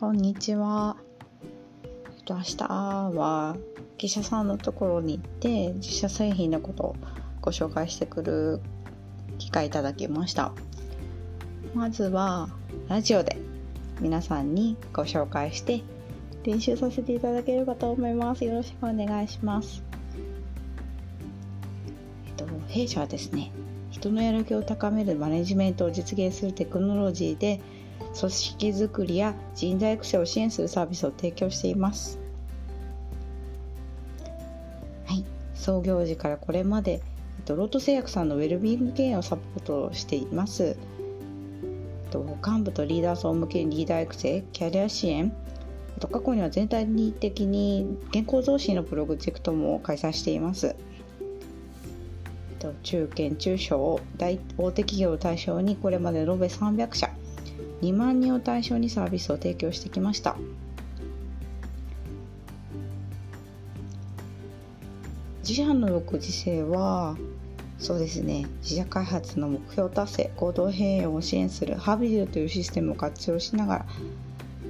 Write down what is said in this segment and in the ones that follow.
こんにちは。えっと、明日は記者さんのところに行って自社製品のことをご紹介してくる機会いただきました。まずはラジオで皆さんにご紹介して練習させていただければと思います。よろしくお願いします。えっと弊社はですね人のやる気を高めるマネジメントを実現するテクノロジーで組織づくりや人材育成を支援するサービスを提供しています。はい。創業時からこれまでロート製薬さんのウェルビーイング経営をサポートしています。幹部とリーダー層向けにリーダー育成キャリア支援あと過去には全体的に健康増進のプロジェクトも開催しています。中堅中小大大手企業を対象にこれまで延べ300社。2万人を対象にサービスを提供してきました。自社の独自性はそうですね自社開発の目標達成行動変容を支援するハビリルというシステムを活用しながら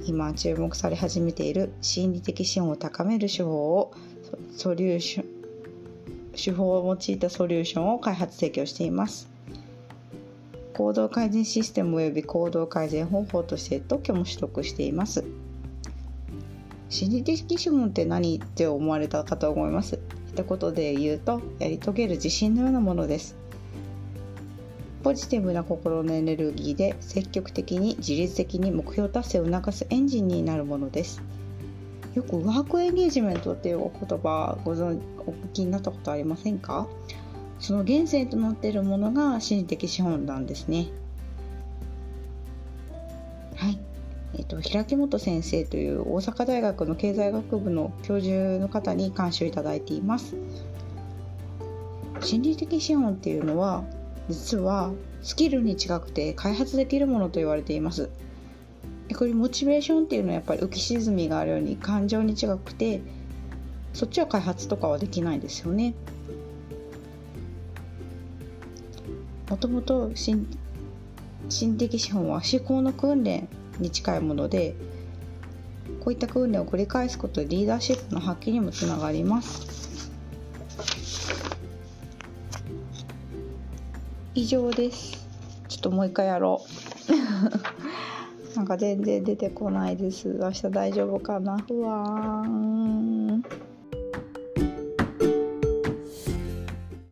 今注目され始めている心理的資本を高める手法をソリューション手法を用いたソリューションを開発提供しています。行動改善システム及び行動改善方法として特許も取得しています。心理的資本って何って思われたかと思います。一言で言うとやり遂げる自信のようなものです。ポジティブな心のエネルギーで積極的に自律的に目標達成を促すエンジンになるものです。よくワークエンゲージメントっていうお言葉ご存お聞きになったことありませんか？その源泉となっているものが心理的資本なんですね。はい。えっと、平木本先生という大阪大学の経済学部の教授の方に監修いただいています。心理的資本っていうのは実はスキルに違くて開発できるものと言われています。これモチベーションっていうのはやっぱり浮き沈みがあるように感情に違くてそっちは開発とかはできないですよね。もともと心的資本は思考の訓練に近いものでこういった訓練を繰り返すことでリーダーシップの発揮にもつながります。以上です。ちょっともう一回やろう。なんか全然出てこないです。明日大丈夫かな？不安。